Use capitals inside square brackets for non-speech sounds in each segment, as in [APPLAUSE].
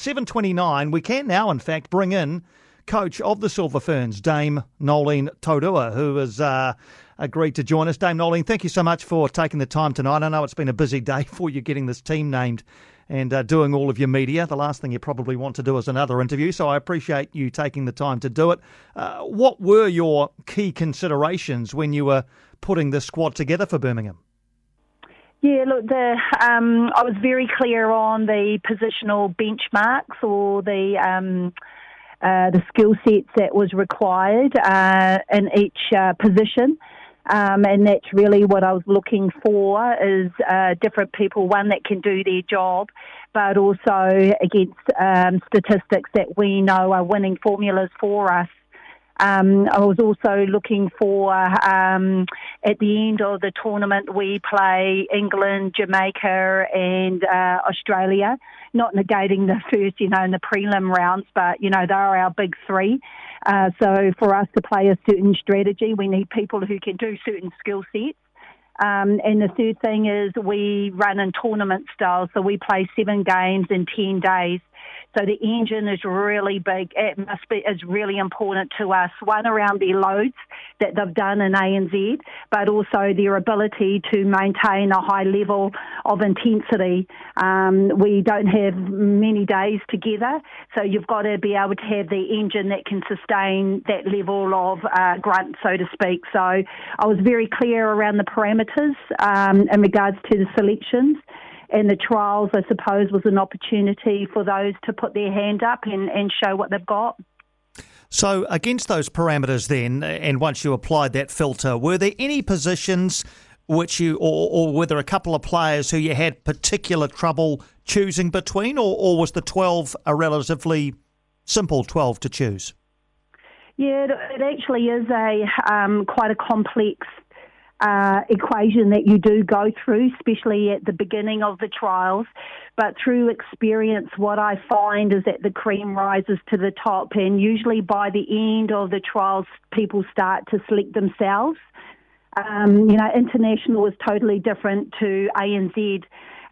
7.29, we can now, in fact, bring in coach of the Silver Ferns, Dame Noeline Taurua, who has uh, agreed to join us. Dame Noeline, thank you so much for taking the time tonight. I know it's been a busy day [LAUGHS] for you getting this team named and uh, doing all of your media. The last thing you probably want to do is another interview, so I appreciate you taking the time to do it. Uh, what were your key considerations when you were putting this squad together for Birmingham? Yeah, look, the, um, I was very clear on the positional benchmarks or the um, uh, the skill sets that was required uh, in each uh, position. Um, and that's really what I was looking for is uh, different people, one that can do their job, but also against um, statistics that we know are winning formulas for us. Um, I was also looking for um, at the end of the tournament we play England, Jamaica, and uh, Australia. Not negating the first, you know, in the prelim rounds, but you know they are our big three. Uh, so for us to play a certain strategy, we need people who can do certain skill sets. Um, and the third thing is we run in tournament style, so we play seven games in ten days. So the engine is really big. It must be is really important to us. One around their loads that they've done in ANZ, but also their ability to maintain a high level of intensity. Um, we don't have many days together, so you've got to be able to have the engine that can sustain that level of uh, grunt, so to speak. So I was very clear around the parameters um, in regards to the selections and the trials, I suppose, was an opportunity for those to put their hand up and, and show what they've got. So, against those parameters, then, and once you applied that filter, were there any positions which you, or, or were there a couple of players who you had particular trouble choosing between, or, or was the 12 a relatively simple 12 to choose? Yeah, it actually is a um, quite a complex uh, equation that you do go through, especially at the beginning of the trials. But through experience, what I find is that the cream rises to the top, and usually by the end of the trials, people start to select themselves. Um, you know, international is totally different to ANZ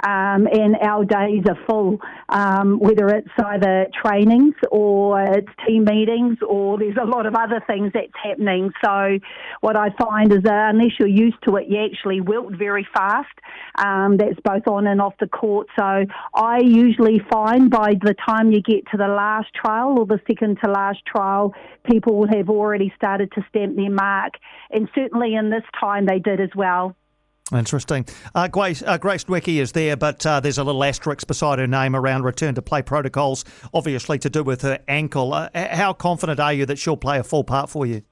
um, and our days are full, um, whether it's either trainings or it's team meetings or there's a lot of other things that's happening. So what I find is that unless you're used to it, you actually wilt very fast. Um, that's both on and off the court. So I usually find by the time you get to the last trial or the second to last trial, people have already started to stamp their mark. And certainly in this time they did as well. Interesting. Uh, Grace, uh, Grace Nweke is there, but uh, there's a little asterisk beside her name around return to play protocols, obviously to do with her ankle. Uh, how confident are you that she'll play a full part for you?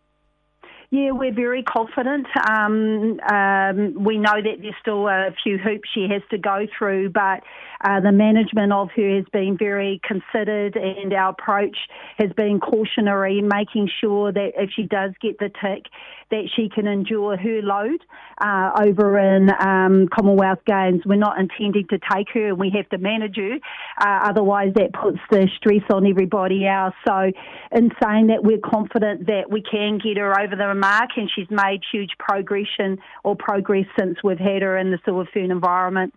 Yeah, we're very confident. Um, um, we know that there's still a few hoops she has to go through, but uh, the management of her has been very considered, and our approach has been cautionary, making sure that if she does get the tick, that she can endure her load uh, over in um, Commonwealth Games. We're not intending to take her, and we have to manage her. Uh, otherwise, that puts the stress on everybody else. So, in saying that, we're confident that we can get her over the mark, and she's made huge progression or progress since we've had her in the Silver Fern environment.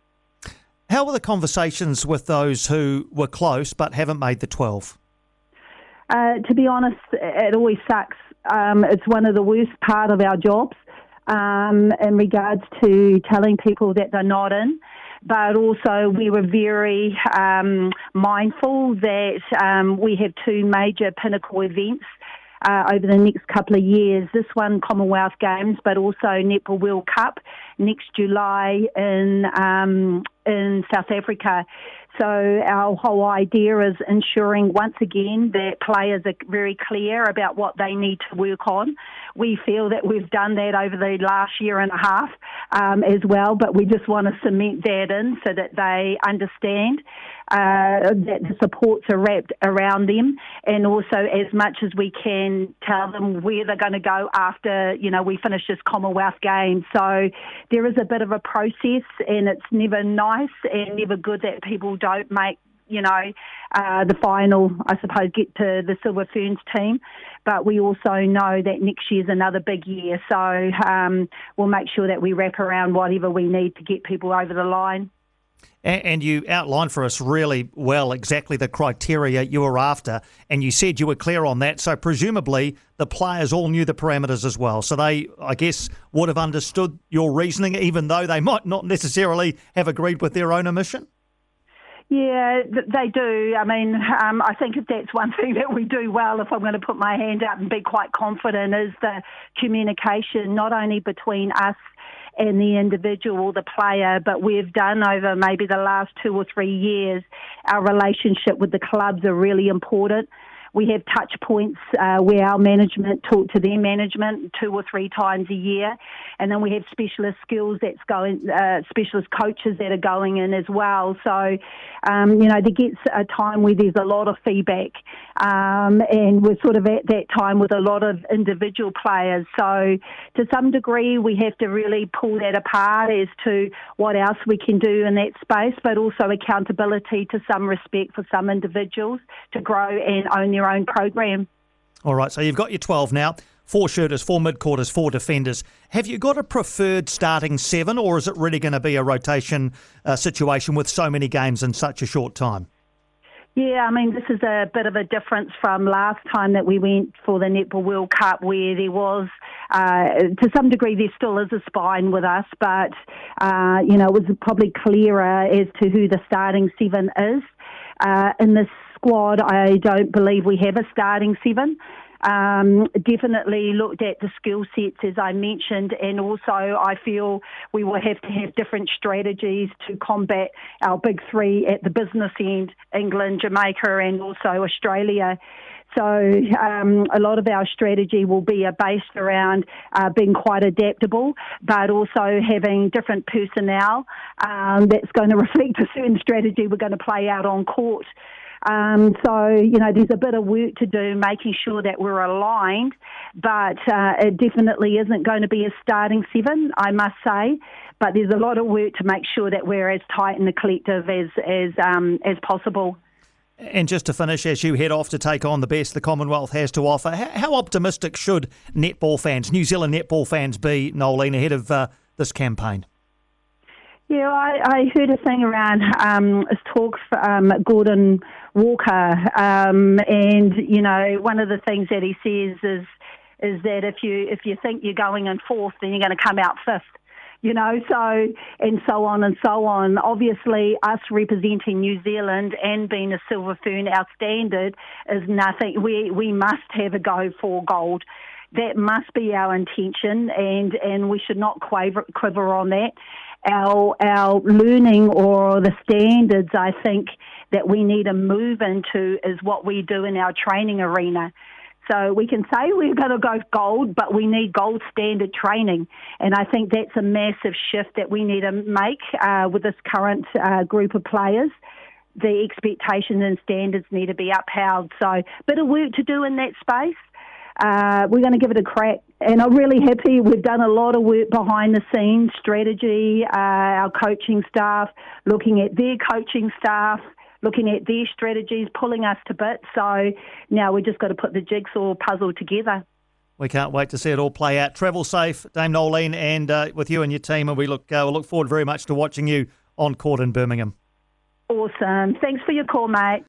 How were the conversations with those who were close but haven't made the 12? Uh, to be honest, it always sucks. Um, it's one of the worst part of our jobs um, in regards to telling people that they're not in. But also, we were very um, mindful that um, we have two major pinnacle events uh, over the next couple of years. This one, Commonwealth Games, but also Netball World Cup next July in um, in South Africa. So our whole idea is ensuring once again that players are very clear about what they need to work on. We feel that we've done that over the last year and a half um, as well, but we just want to cement that in so that they understand uh, that the supports are wrapped around them, and also as much as we can tell them where they're going to go after you know we finish this Commonwealth game. So there is a bit of a process, and it's never nice and never good that people don't make you know, uh, the final, I suppose, get to the Silver Ferns team. But we also know that next year's another big year. So um, we'll make sure that we wrap around whatever we need to get people over the line. And you outlined for us really well exactly the criteria you were after, and you said you were clear on that. So, presumably, the players all knew the parameters as well. So, they, I guess, would have understood your reasoning, even though they might not necessarily have agreed with their own omission? Yeah, they do. I mean, um, I think if that's one [LAUGHS] thing that we do well, if I'm going to put my hand up and be quite confident, is the communication, not only between us and the individual, the player, but we've done over maybe the last two or three years, our relationship with the clubs are really important. We have touch points uh, where our management talk to their management two or three times a year, and then we have specialist skills that's going, uh, specialist coaches that are going in as well. So, um, you know, there gets a time where there's a lot of feedback, um, and we're sort of at that time with a lot of individual players. So, to some degree, we have to really pull that apart as to what else we can do in that space, but also accountability to some respect for some individuals to grow and own their own program. All right, so you've got your 12 now. Four shooters, four mid-courters, four defenders. Have you got a preferred starting seven, or is it really going to be a rotation uh, situation with so many games in such a short time? Yeah, I mean, this is a bit of a difference from last time that we went for the Netball World Cup, where there was, uh, to some degree, there still is a spine with us, but, uh, you know, it was probably clearer as to who the starting seven is. Uh, in this squad, I don't believe we have a starting seven. Um, definitely looked at the skill sets as I mentioned, and also I feel we will have to have different strategies to combat our big three at the business end England, Jamaica, and also Australia. So um, a lot of our strategy will be based around uh, being quite adaptable, but also having different personnel um, that's going [LAUGHS] to reflect a certain strategy we're going to play out on court. Um, so, you know, there's a bit of work to do making sure that we're aligned, but uh, it definitely isn't going to be a starting seven, I must say. But there's a lot of work to make sure that we're as tight in the collective as as um, as possible. And just to finish, as you head off to take on the best the Commonwealth has to offer, how optimistic should netball fans, New Zealand netball fans, be, Noeline, ahead of uh, this campaign? Yeah, I, I heard a thing around um, talk um, Gordon Walker, um, and you know one of the things that he says is is that if you if you think you're going in fourth, then you're going to come out fifth. You know, so and so on and so on. Obviously, us representing New Zealand and being a silver fern, our standard is nothing. We we must have a go for gold that must be our intention, and, and we should not quaver, quiver on that our our learning or the standards I think that we need to move into is what we do in our training arena. So we can say we're going to go gold, but we need gold standard training. And I think that's a massive shift that we need to make uh, with this current uh, group of players. The expectations and standards need to be upheld. So, bit of work to do in that space. Uh, we're going to give it a crack. And I'm really happy. We've done a lot of work behind the scenes, strategy, uh, our coaching staff, looking at their coaching staff, looking at their strategies, pulling us to bits. So now we've just got to put the jigsaw puzzle together. We can't wait to see it all play out. Travel safe, Dame Noeline, and uh, with you and your team, and we look uh, we'll look forward very much to watching you on court in Birmingham. Awesome. Thanks for your call, mate.